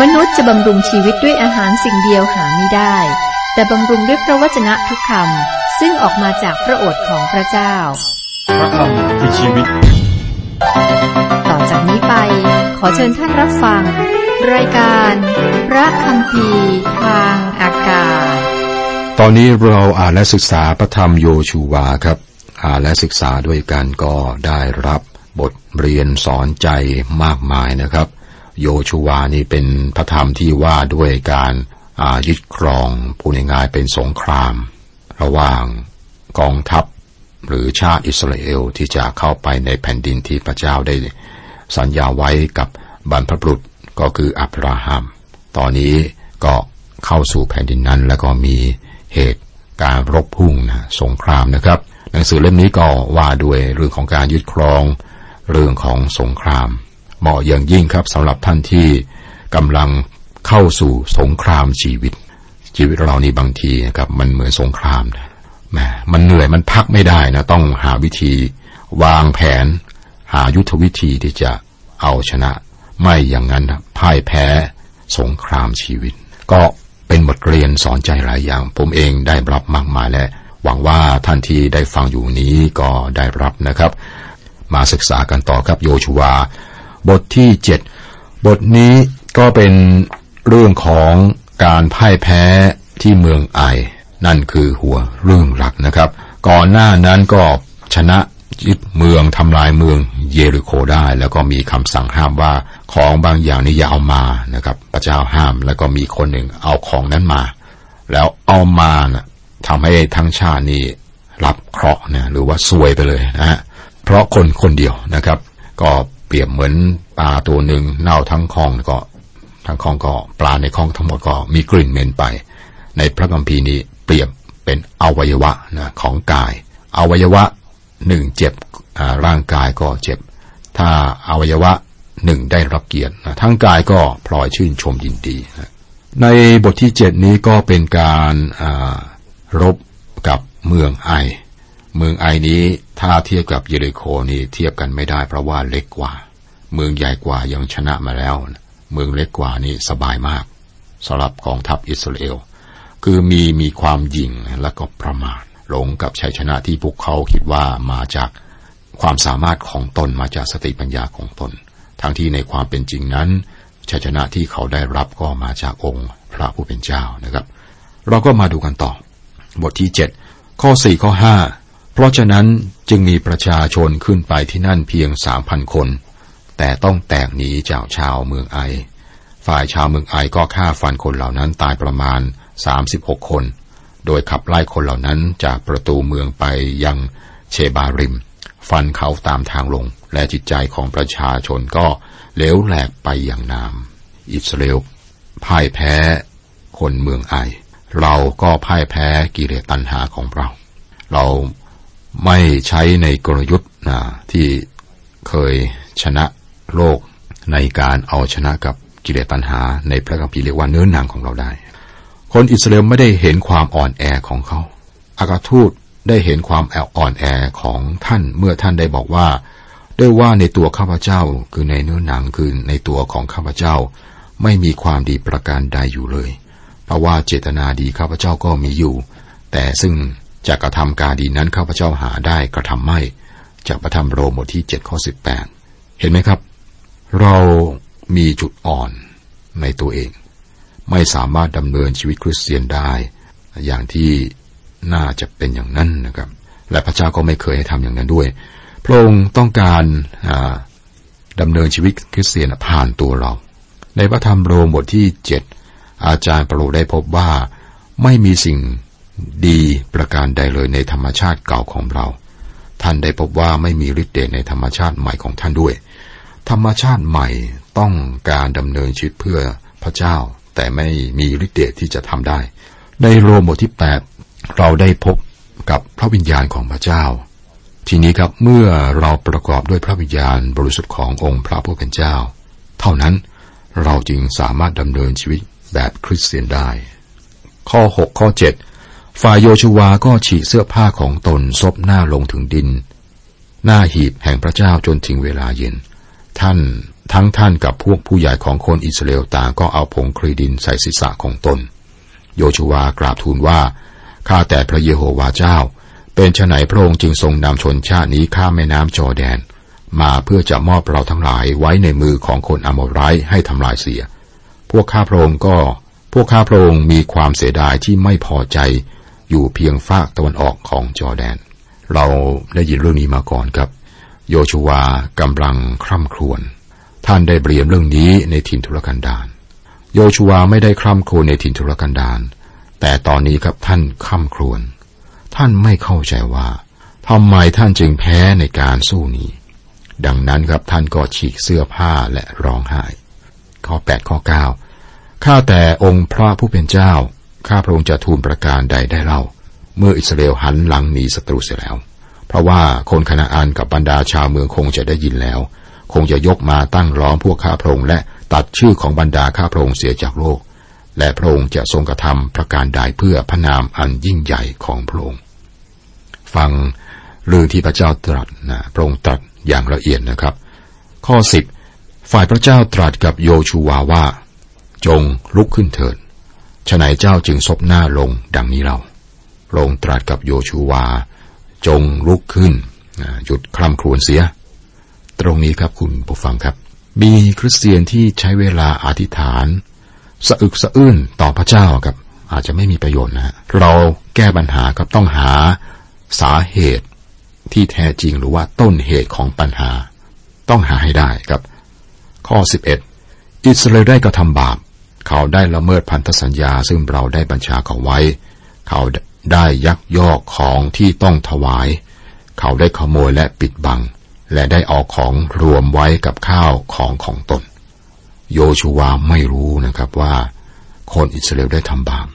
มนุษย์จะบำรุงชีวิตด้วยอาหารสิ่งเดียวหาไม่ได้ แต่บำรุงด้วยพระวจนะทุกคำซึ่งออกมาจากพระโอษฐ์ของพระเจ้า พระคำคือชีวิต ต่อจากนี้ไป ขอเชิญท่านรับฟัง รายการ พระคำพีทางอากาศ ตอนนี้เราอ่านและศึกษาพระธรรมโยชูวาครับ อ่านและศึกษาด้วยกันก็ได้รับบทเรียนสอนใจมากมายนะครับ โยชูวานี่เป็นพระธรรมที่ว่าด้วยการยึดครองพูดง่ายเป็นสงคราม ระหว่างกองทัพหรือชาติอิสราเอลที่จะเข้าไปในแผ่นดินที่พระเจ้าได้สัญญาไว้กับบรรพบุรุษก็คืออับราฮัม ตอนนี้ก็เข้าสู่แผ่นดินนั้น แล้วก็มีเหตุการรบพุ่งนะสงครามนะครับ หนังสือเล่มนี้ก็ว่าด้วยเรื่องของการยึดครองเรื่องของสงคราม เหมาะอย่างยิ่งครับสำหรับท่านที่กำลังเข้าสู่สงครามชีวิต ชีวิตเรานี่บางทีนะครับ มันเหมือนสงครามนะแหมมันเหนื่อยมันพักไม่ได้นะต้องหาวิธีวางแผน หายุทธวิธีที่จะเอาชนะ ไม่อย่างนั้นพ่ายแพ้สงครามชีวิต ก็เป็นบทเรียนสอนใจหลายอย่าง ผมเองได้รับมากมายและ หวังว่าท่านที่ได้ฟังอยู่นี้ก็ได้รับนะครับ มาศึกษากันต่อครับโยชูวา บทที่เจ็ดบทนี้ก็เป็นเรื่องของการพ่ายแพ้ที่เมืองไอ นั่นคือหัวเรื่องหลักนะครับ ก่อนหน้านั้นก็ชนะยึดเมืองทำลายเมืองเยริโคได้ แล้วก็มีคำสั่งห้ามว่าของบางอย่างนี่อย่าเอามานะครับ พระเจ้าห้ามแล้วก็มีคนหนึ่งเอาของนั้นมา แล้วเอามานะทำให้ทั้งชาตินี่รับเคราะห์นะหรือว่าซวยไปเลยนะฮะเพราะคนคนเดียวนะครับ ก็เปรียบเหมือนปลาตัวหนึ่งเน่าทั้งคลองก็ ทั้งคลองก็ปลาในคลองทั้งหมดก็มีกลิ่นเหม็นไป ในพระคัมภีร์นี้เปรียบเป็นอวัยวะนะของกาย อวัยวะหนึ่งเจ็บร่างกายก็เจ็บ ถ้าอวัยวะหนึ่งได้รับเกียรตินะทั้งกายก็พลอยชื่นชมยินดีนะในบทที่เจ็ดนี้ก็เป็นการรบกับเมืองไอ เมืองไอนี้ถ้าเทียบกับเยริโคนี่เทียบกันไม่ได้ เพราะว่าเล็กกว่า เมืองใหญ่กว่ายังชนะมาแล้ว เมืองเล็กกว่านี่สบายมากสำหรับกองทัพอิสราเอล คือมีมีความยิ่งและก็ประมาทหลงกับชัยชนะที่พวกเขาคิดว่ามาจากความสามารถของตนมาจากสติปัญญาของตน ทั้งที่ในความเป็นจริงนั้นชัยชนะที่เขาได้รับก็มาจากองค์พระผู้เป็นเจ้านะครับ เราก็มาดูกันต่อ บทที่ 7 ข้อ 4 ข้อ 5 เพราะฉะนั้นจึงมีประชาชนขึ้นไปที่นั่นเพียงสามพันคน แต่ต้องแตกหนีจากชาวเมืองไอ ฝ่ายชาวเมืองไอก็ฆ่าฟันคนเหล่านั้นตายประมาณ 36 คน โดยขับไล่คนเหล่านั้นจากประตูเมืองไปยังเชบาริม ฟันเขาตามทางลง และจิตใจของประชาชนก็เลวแหลกไปอย่างน้ำอิสราเอลพ่ายแพ้คนเมืองไอ เราก็พ่ายแพ้กิเลสตัณหาของเรา เรา ไม่ใช้ในกลยุทธ์นะที่เคยชนะโลกในการเอาชนะกับกิเลสตัณหา ในพระคัมภีร์เรียกว่าเนื้อหนังของเราได้ คนอิสราเอลไม่ได้เห็นความอ่อนแอของเขา อากาทูตได้เห็นความแออ่อนแอของท่านเมื่อท่านได้บอกว่า ด้วยว่าในตัวข้าพเจ้าคือในเนื้อหนังคือในตัวของข้าพเจ้า ไม่มีความดีประการใดอยู่เลย เพราะว่าเจตนาดีข้าพเจ้าก็มีอยู่ แต่ซึ่ง จะกระทำการดีนั้นข้าพเจ้าหาได้กระทำไม่ จากพระธรรมโรมบทที่7ข้อ18 เห็นไหมครับ เรามีจุดอ่อนในตัวเอง ไม่สามารถดำเนินชีวิตคริสเตียนได้ อย่างที่น่าจะเป็นอย่างนั้นนะครับ และพระเจ้าก็ไม่เคยให้ทำอย่างนั้นด้วย พระองค์ต้องการดำเนินชีวิตคริสเตียนผ่านตัวเรา ในพระธรรมโรมบทที่ 7 อาจารย์เปโลได้พบว่าไม่มีสิ่ง ดีประการใดเลยในธรรมชาติเก่าของเรา ท่านได้พบว่าไม่มีฤทธิ์เดชในธรรมชาติใหม่ของท่านด้วย ธรรมชาติใหม่ต้องการดำเนินชีวิตเพื่อพระเจ้า แต่ไม่มีฤทธิ์เดชที่จะทำได้ ในโรมบทที่ 8 เราได้พบกับพระวิญญาณของพระเจ้า ทีนี้ครับเมื่อเราประกอบด้วยพระวิญญาณบริสุทธิ์ขององค์พระผู้เป็นเจ้า เท่านั้นเราจึงสามารถดำเนินชีวิตแบบคริสเตียนได้ ข้อ 6 ข้อ 7 ฝ่ายโยชูวาก็ฉีกเสื้อผ้าของตนซบหน้าลงถึงดิน หน้าหีบแห่งพระเจ้าจนถึงเวลาเย็น ท่านทั้งท่านกับพวกผู้ใหญ่ของคนอิสราเอลต่างก็เอาผงครีดินใส่ศีรษะของตน โยชูวากราบทูลว่า ข้าแต่พระเยโฮวาเจ้า เป็นฉไหนพระองค์จึงทรงนำชนชาตินี้ข้ามแม่น้ำจอแดน มาเพื่อจะมอบเราทั้งหลายไว้ในมือของคนอโมไรให้ทำลายเสีย พวกข้าพระองค์ก็ พวกข้าพระองค์มีความเสียดายที่ไม่พอใจ อยู่เพียงฝากตะวันออกของจอแดน เราได้ยินเรื่องนี้มาก่อนครับ โยชูวากำลังคร่ำครวญท่านได้เปรียมเรื่องนี้ในถิ่นทุรกันดารโยชูวาไม่ได้คร่ำครวญในถิ่นทุรกันดารแต่ตอนนี้ครับท่านคร่ำครวญท่านไม่เข้าใจว่าทำไมท่านจึงแพ้ในการสู้นี้ ดังนั้นครับท่านก็ฉีกเสื้อผ้าและร้องไห้ ข้อ 8 ข้อ 9 ข้าแต่องค์พระผู้เป็นเจ้า ข้าพระองค์จะทูลประการใดได้เล่า เมื่ออิสราเอลหันหลังหนีศัตรูเสียแล้ว เพราะว่าคนคณาอันกับบรรดาชาวเมืองคงจะได้ยินแล้ว คงจะยกมาตั้งล้อมพวกข้าพระองค์และตัดชื่อของบรรดาข้าพระองค์เสียจากโลก และพระองค์จะทรงกระทำประการใดเพื่อพระนามอันยิ่งใหญ่ของพระองค์ ฟังเรื่องที่พระเจ้าตรัสนะพระองค์ตรัสอย่างละเอียดนะครับ ข้อสิบฝ่ายพระเจ้าตรัสกับโยชูวาว่า จงลุกขึ้นเถิด ฉนัยเจ้าจึงซบหน้าลงดังนี้เราพระองค์ตรัสกับโยชูวา จงลุกขึ้น หยุดคลำครวญเสีย ตรงนี้ครับคุณผู้ฟังครับ มีคริสเตียนที่ใช้เวลาอธิษฐาน สะอึกสะอื้นต่อพระเจ้าครับ อาจจะไม่มีประโยชน์นะเราแก้ปัญหาครับต้องหาสาเหตุที่แท้จริงหรือว่าต้นเหตุของปัญหา ต้องหาให้ได้ครับ ข้อ 11 อิสราเอลได้กระทำบาป เขาได้ละเมิดพันธสัญญาซึ่งเราได้บัญชาเขาไว้ เขาได้ยักยอกของที่ต้องถวาย เขาได้ขโมยและปิดบัง และได้เอาของรวมไว้กับข้าวของของตน โยชูวาไม่รู้นะครับว่า คนอิสราเอลได้ทำบาป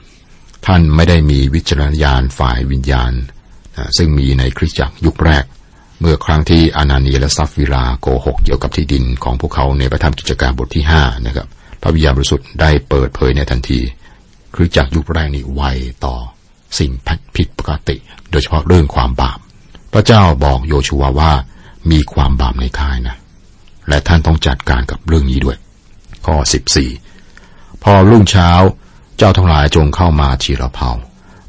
ท่านไม่ได้มีวิจารณญาณฝ่ายวิญญาณ ซึ่งมีในคริสตจักรยุคแรก เมื่อครั้งที่อานาเนียและสัปฟีราโกหกเกี่ยวกับที่ดินของพวกเขาในพระธรรมกิจการบทที่ห้านะครับ พระวิญญาณบริสุทธิ์ได้เปิดเผยในทันทีคริสตจักรยุคแรกนี้ไวต่อสิ่งผิดปกติ โดยเฉพาะเรื่องความบาป พระเจ้าบอกโยชูวาว่ามีความบาปในกายนะ และท่านต้องจัดการกับเรื่องนี้ด้วย ข้อสิบสี่พอรุ่งเช้าเจ้าทั้งหลายจงเข้ามาทีละเผ่า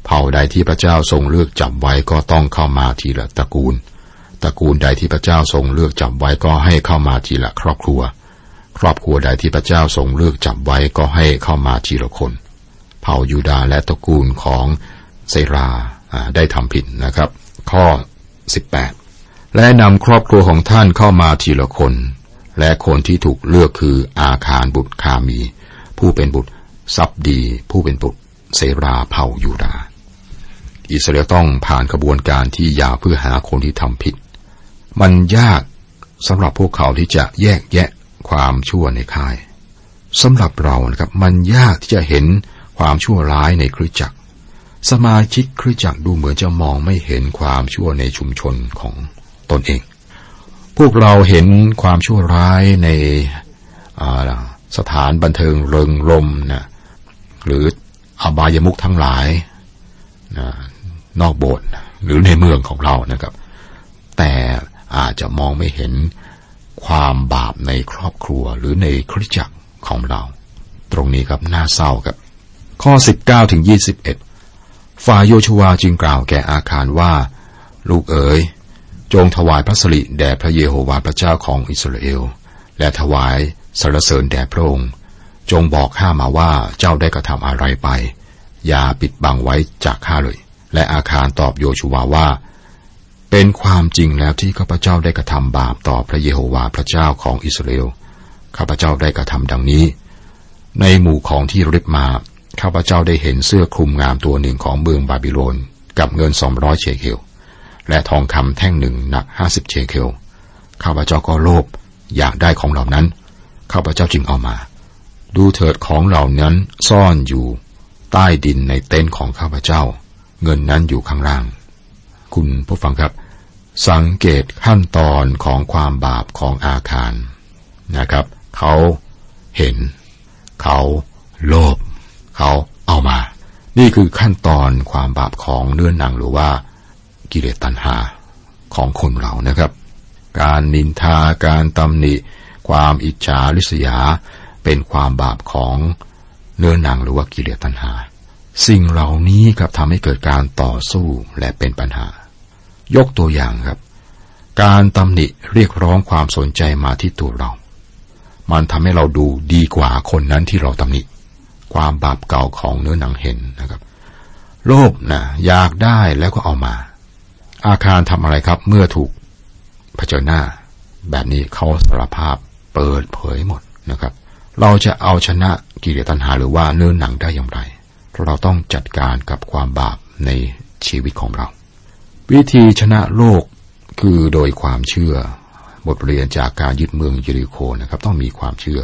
เผ่าใดที่พระเจ้าทรงเลือกจับไว้ก็ต้องเข้ามาทีละตระกูล ตระกูลใดที่พระเจ้าทรงเลือกจับไว้ก็ให้เข้ามาทีละครอบครัว ครอบครัวใดที่พระเจ้าทรงเลือกจับไว้ก็ให้เข้ามาทีละคน เผ่ายูดาและตระกูลของเซราได้ทำผิดนะครับ ข้อ 18 และนำครอบครัวของท่านเข้ามาทีละคน และคนที่ถูกเลือกคืออาคารบุตรคามี ผู้เป็นบุตรซับดี ผู้เป็นบุตรเซราเผ่ายูดา อิสราเอลต้องผ่านกระบวนการที่ยาวเพื่อหาคนที่ทำผิด มันยากสำหรับพวกเขาที่จะแยกแยะ ความชั่วในค่ายสำหรับเรานะครับมันยากที่จะเห็นความชั่วร้ายในคริสตจักร สมาชิกคริสตจักรดูเหมือนจะมองไม่เห็นความชั่วในชุมชนของตนเอง พวกเราเห็นความชั่วร้ายในสถานบันเทิงเริงรมนะหรืออบายมุกทั้งหลายนะนอกโบสถ์หรือในเมืองของเรานะครับ แต่อาจจะมองไม่เห็น ความบาปในครอบครัวหรือในคริสตจักรของเรา ตรงนี้ครับน่าเศร้าครับ ข้อ 19ถึง21 ฝ่ายโยชวาจึงกล่าวแก่อาคารว่า ลูกเอ๋ย จงถวายพระสิริแด่พระเยโฮวาห์พระเจ้าของอิสราเอล และถวายสรรเสริญแด่พระองค์ จงบอกข้ามาว่าเจ้าได้กระทำอะไรไป อย่าปิดบังไว้จากข้าเลย และอาคารตอบโยชวาว่า เป็นความจริงแล้วที่ข้าพเจ้าได้กระทำบาปต่อพระเยโฮวาห์พระเจ้าของอิสราเอลข้าพเจ้าได้กระทำดังนี้ ในหมู่ของที่ริบมาข้าพเจ้าได้เห็นเสื้อคลุมงามตัวหนึ่งของเมืองบาบิโลน กับเงินสองร้อยเชเคลและทองคำแท่งหนึ่งหนักห้าสิบเชเคลข้าพเจ้าก็โลภอยากได้ของเหล่านั้น ข้าพเจ้าจึงเอามา ดูเถิดของเหล่านั้นซ่อนอยู่ ใต้ดินในเต็นท์ของข้าพเจ้า เงินนั้นอยู่ข้างล่าง คุณผู้ฟังครับ สังเกตขั้นตอนของความบาปของอาคารนะครับ เขาเห็น เขาโลภเขาเอามา นี่คือขั้นตอนความบาปของเนื้อหนังหรือว่ากิเลสตัณหาของคนเรานะครับ การนินทาการตำหนิคความอิจฉาริษยา เป็นความบาปของเนื้อหนังหรือว่ากิเลสตัณหา สิ่งเหล่านี้ครับทำให้เกิดการต่อสู้และเป็นปัญหา ยกตัวอย่างครับ การตำหนิเรียกร้องความสนใจมาที่ตัวเรา มันทำให้เราดูดีกว่าคนนั้นที่เราตำหนิ ความบาปเก่าของเนื้อหนังเห็นนะครับ โลภนะอยากได้แล้วก็เอามา อาคารทำอะไรครับ เมื่อถูกเผชิญหน้า แบบนี้เขาสารภาพเปิดเผยหมดนะครับ เราจะเอาชนะกิเลสตัณหาหรือว่าเนื้อหนังได้อย่างไร เราต้องจัดการกับความบาปในชีวิตของเรา วิธีชนะโลกคือโดยความเชื่อ บทเรียนจากการยึดเมืองเยริโคนะครับ ต้องมีความเชื่อ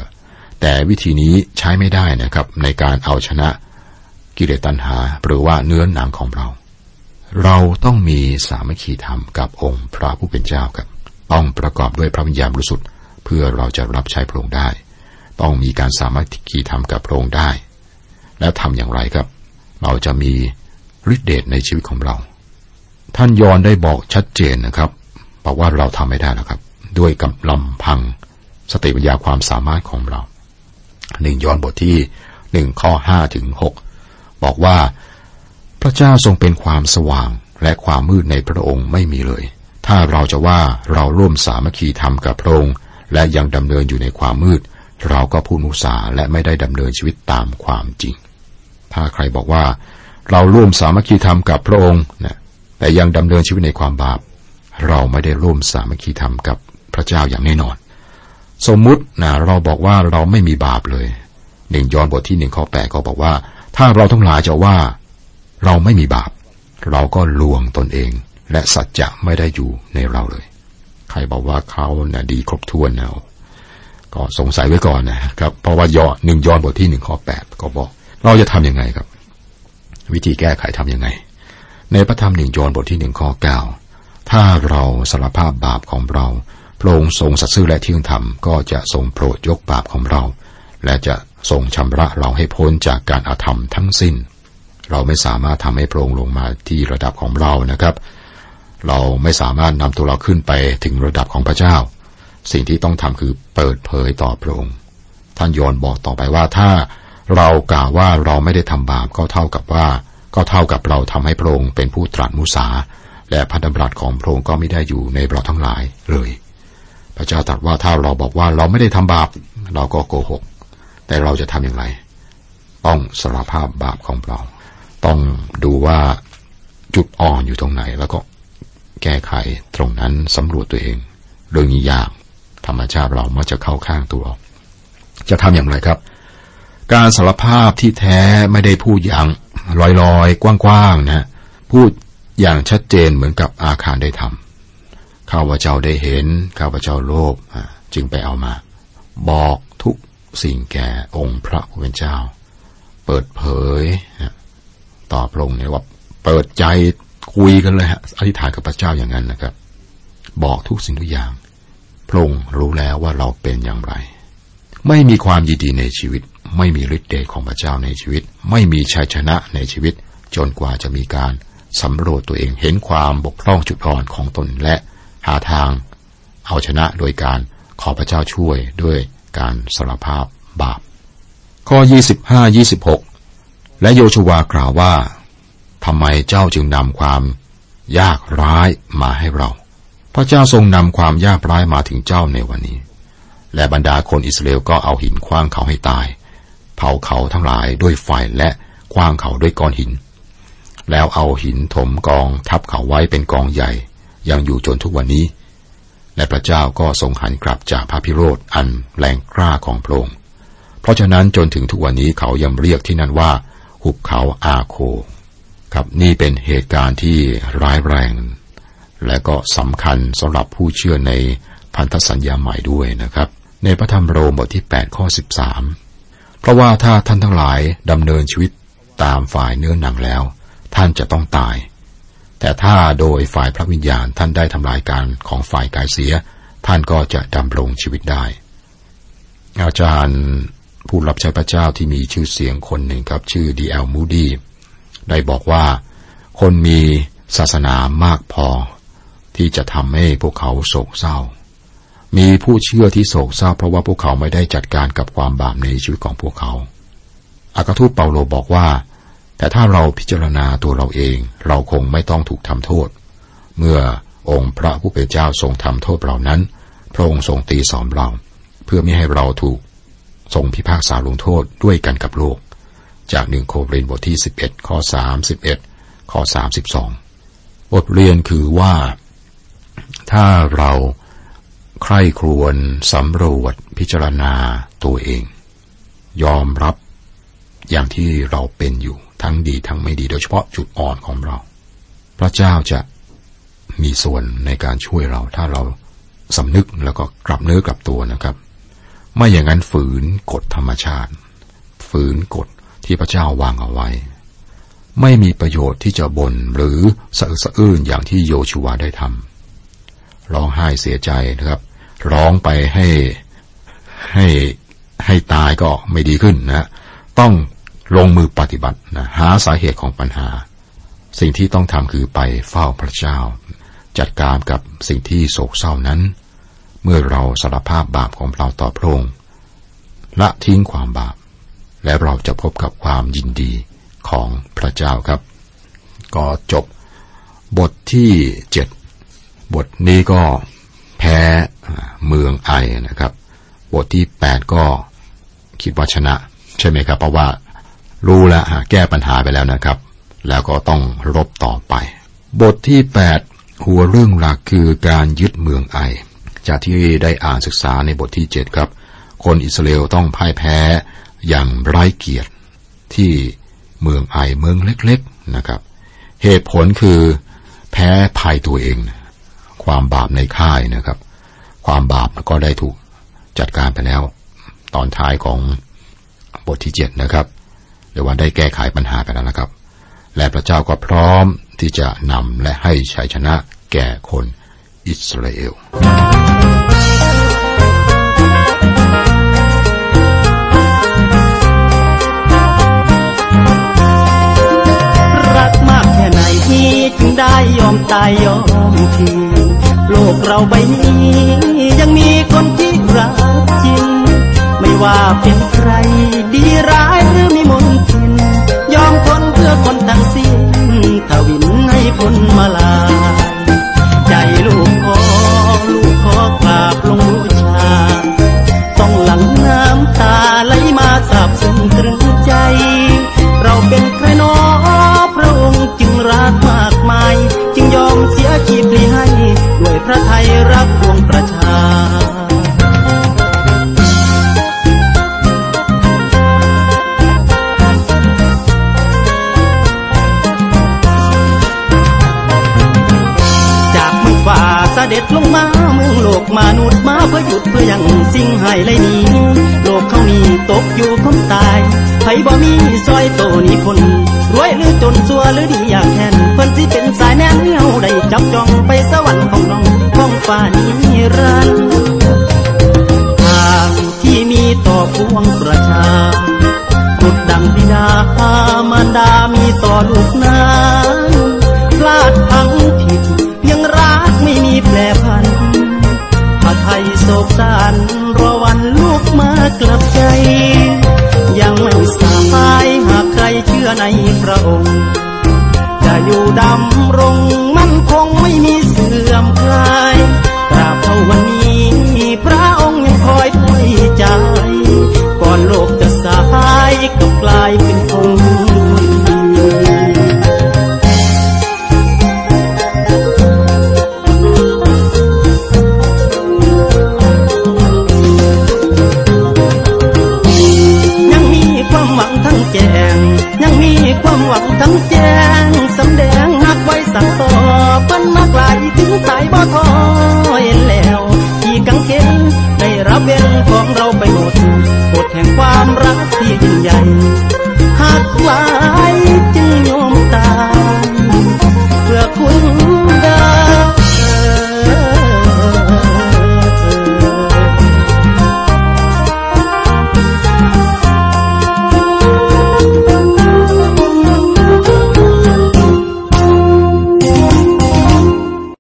แต่วิธีนี้ใช้ไม่ได้นะครับ ในการเอาชนะกิเลสตัณหา หรือว่าเนื้อหนังของเรา เราต้องมีสามัคคีธรรมกับองค์พระผู้เป็นเจ้าครับ ต้องประกอบด้วยพระวิญญาณบริสุทธิ์เพื่อเราจะรับใช้พระองค์ได้ ต้องมีการสามัคคีธรรมกับพระองค์ได้ แล้วทำอย่างไรครับ เราจะมีฤทธิเดชในชีวิตของเรา ท่านยอนได้บอกชัดเจนนะครับ บอกว่าเราทำไม่ได้แล้วครับ ด้วยกำลำพังสติปัญญาความสามารถของเราหนึ่งยอนบทที่หนึ่งข้อห้าถึงหกบอกว่า พระเจ้าทรงเป็นความสว่างและความมืดในพระองค์ไม่มีเลย ถ้าเราจะว่าเราร่วมสามัคคีธรรมกับพระองค์ และยังดำเนินอยู่ในความมืด เราก็พูดมุสาและไม่ได้ดำเนินชีวิตตามความจริง ถ้าใครบอกว่า เราร่วมสามัคคีธรรมกับพระองค์นะ แต่ยังดำเนินชีวิตในความบาป เราไม่ได้ร่วมสามัคคีธรรมกับพระเจ้าอย่างแน่นอน สมมุตินะเราบอกว่าเราไม่มีบาปเลยหนึ่งยอห์นบทที่หนึ่งข้อแปดก็บอกว่า ถ้าเราทั้งหลายจะว่า เราไม่มีบาป เราก็ลวงตนเอง และสัจจะไม่ได้อยู่ในเราเลย ใครบอกว่าเขานะ่ะดีครบถ้วนนะก็สงสัยไว้ก่อนนะครับ เพราะว่ายอหนึ่งยอห์นบทที่หนึ่งข้อแปดก็บอก เราจะทํำยังไงครับ วิธีแก้ไขทํำยังไง ในพระธรรมหนึ่งโยนบทที่หนึ่งข้อเก้าถ้าเราสารภาพบาปของเรา พระองค์ทรงสัตย์ซื่อและเที่ยงธรรมก็จะทรงโปรดยกบาปของเรา และจะทรงชำระเราให้พ้นจากการอาธรรมทั้งสิ้น เราไม่สามารถทำให้พระองค์ลงมาที่ระดับของเรานะครับ เราไม่สามารถนำตัวเราขึ้นไปถึงระดับของพระเจ้า สิ่งที่ต้องทำคือเปิดเผยต่อพระองค์ ท่านโยนบอกต่อไปว่าถ้าเรากล่าวว่าเราไม่ได้ทำบาปก็เท่ากับว่า ก็เท่ากับเราทำให้พระองค์เป็นผู้ตรัสมุสา และพันธบัตรของพระองค์ก็ไม่ได้อยู่ในเราทั้งหลายเลย พระเจ้าตรัสว่าถ้าเราบอกว่าเราไม่ได้ทำบาป เราก็โกหก แต่เราจะทำอย่างไร ต้องสารภาพบาปของเรา ต้องดูว่าจุดอ่อนอยู่ตรงไหน แล้วก็แก้ไขตรงนั้นสำรวจตัวเองเรื่องนี้ยากธรรมชาติเรามักจะเข้าข้างตัว จะทำอย่างไรครับ การสารภาพที่แท้ไม่ได้พูดอย่าง ลอยๆ กว้างๆนะพูดอย่างชัดเจนเหมือนกับอาคารได้ทำข้าพเจ้าได้เห็นข้าพเจ้าโลภจึงไปเอามา บอกทุกสิ่งแก่องค์พระผู้เป็นเจ้า เปิดเผยต่อพระองค์เนี่ยว่าเปิดใจคุยกันเลยฮะอธิษฐานกับพระเจ้าอย่างนั้นนะครับ บอกทุกสิ่งทุกอย่างพระองค์รู้แล้วว่าเราเป็นอย่างไร ไม่มีความยินดีในชีวิต ไม่มีฤทธิ์เดชของพระเจ้าในชีวิต ไม่มีชัยชนะในชีวิต จนกว่าจะมีการสำรวจตัวเองเห็นความบกพร่องจุดอ่อนของตนและหาทาง เอาชนะโดยการขอพระเจ้าช่วยด้วยการสารภาพบาป ข้อ 25 26 และโยชวากล่าวว่าทำไมเจ้าจึงนำความยากร้ายมาให้เรา พระเจ้าทรงนำความยากร้ายมาถึงเจ้าในวันนี้ และบรรดาคนอิสราเอลก็เอาหินคว้างเขาให้ตาย เผาเขาทั้งหลายด้วยไฟและคว้างเขาด้วยก้อนหิน แล้วเอาหินถมกองทับเขาไว้เป็นกองใหญ่ ยังอยู่จนทุกวันนี้ และพระเจ้าก็ทรงหันกลับจากพระพิโรธอันแรงกล้าของพระองค์เพราะฉะนั้นจนถึงทุกวันนี้เขายังเรียกที่นั่นว่า หุบเขาอาโค ครับนี่เป็นเหตุการณ์ที่ร้ายแรง และก็สำคัญสำหรับผู้เชื่อในพันธสัญญาใหม่ด้วยนะครับ ในพระธรรมโรมบทที่ 8 ข้อ 13 ราะว่าถ้าท่านทั้งหลายดำเนินชีวิตตามฝ่ายเนื้อหนังแล้ว ท่านจะต้องตาย แต่ถ้าโดยฝ่ายพระวิญญาณท่านได้ทำลายการของฝ่ายกายเสีย ท่านก็จะดำรงชีวิตได้ อาจารย์ผู้รับใช้พระเจ้าที่มีชื่อเสียงคนหนึ่งครับชื่อดีเอลมูดีได้บอกว่าคนมีศาสนามากพอ ที่จะทำให้พวกเขาโศกเศร้า มีผู้เชื่อที่โศกเศร้าเพราะว่าพวกเขาไม่ได้จัดการกับความบาปในชีวิตของพวกเขา อากาทูตเปาโลบอกว่า แต่ถ้าเราพิจารณาตัวเราเอง เราคงไม่ต้องถูกทำโทษ เมื่อองค์พระผู้เป็นเจ้าทรงทำโทษเรานั้น พระองค์ทรงตีสอนเรา เพื่อไม่ให้เราถูกทรงพิพากษาลงโทษด้วยกันกับโลก จากหนึ่งโครินบทที่ 11 ข้อ 31 ข้อ 32 บทเรียนคือว่า ถ้าเรา ใคร่ครวญสำรวจพิจารณาตัวเอง ยอมรับอย่างที่เราเป็นอยู่ทั้งดีทั้งไม่ดีโดยเฉพาะจุดอ่อนของเรา พระเจ้าจะมีส่วนในการช่วยเรา ถ้าเราสำนึกแล้วก็กลับเนื้อกลับตัวนะครับ ไม่อย่างนั้นฝืนกฎธรรมชาติ ฝืนกฎที่พระเจ้าวางเอาไว้ ไม่มีประโยชน์ที่จะบน่นหรือสะอึกสะอื้นอย่างที่โยชูวาได้ทำร้องไห้เสียใจนะครับ ร้องไปให้ให้ให้ตายก็ไม่ดีขึ้นนะ ต้องลงมือปฏิบัตินะหาสาเหตุของปัญหา สิ่งที่ต้องทำคือไปเฝ้าพระเจ้า จัดการกับสิ่งที่โศกเศร้านั้น เมื่อเราสารภาพบาปของเราต่อพระองค์ละทิ้งความบาป และเราจะพบกับความยินดีของพระเจ้าครับ ก็จบบทที่เจ็ดบทนี้ก็ พ้เมืองไอนะครับ บทที่แปดก็คิดว่าชนะ ใช่ไหมครับ เพราะว่ารู้แล้วแก้ปัญหาไปแล้วนะครับ แล้วก็ต้องรบต่อไป บทที่แปดหัวเรื่องหลักคือการยึดเมืองไอ จากที่ได้อ่านศึกษาในบทที่เจ็ดครับ คนอิสราเอลต้องพ่ายแพ้อย่างไร้เกียรติที่เมืองไอเมืองเล็กๆนะครับ เหตุผลคือแพ้ภัยตัวเอง ความบาปในค่ายนะครับ ความบาปก็ได้ถูกจัดการไปแล้ว ตอนท้ายของบทที่เจ็ดนะครับเรียกว่าได้แก้ไขปัญหาไปแล้วนะครับ และพระเจ้าก็พร้อมที่จะนำและให้ชัยชนะแก่คนอิสราเอล ได้ยอมตายยอมทีโลกเราใบนี้ ยังมีคนที่รักจริง ไม่ว่าเป็นใคร ดีร้ายหรือมีมนทิน ยอมทนเพื่อคนทั้งสิ้นทวินให้พ้นมาลายใจลูกขอลูกขอกราบลงบูชา ต้องหลังน้ำตาไหลมาสาบซึ้งตรึงใจ เราเป็น พระทัยรักปวงประชาจากเมือฝ่าเสด็จลงมาเมืองโลกมนุษย์มาเพื่อหยุดเพื่อยังสิ่งให้ไรนี้ โลกเขานี้ตกอยู่คมตายไผบ่มีซอยโตนี่คน รวยหรือจนสัวหรือดีอยากแทนเพิ่นสิเป็นสายแน่นเฮาได้จับจองไปสวรรค์ของน้องของฟ้านิรันดร์ทางที่มีต่อพวงประชาบุตรดังบิดามารดามีต่อลูกนั้นพลาดพังผิด ยังรักไม่มีแปรพันถ้าไทยโศกสารรอวันลูกมากลับใจ ยังไม่สาย เชื่อในพระองค์ จะอยู่ดำรงมั่นคงไม่มีเสื่อมคลายตราบเท่าวันนี้พระองค์ยังคอยไว้ใจ ก่อนโลกจะสายก็กลายเป็นคนคนดียังมีความหวังทั้งแจงยังมี ความหวังทั้งแจ้งสำแดงนักไว้สั่งต่อเปิ้นมากลายถึงตายบ่ทอเห็นแล้วที่กังเขนได้รับเวรของเราไปหมดกดแห่งความรักที่ยิ่งใหญ่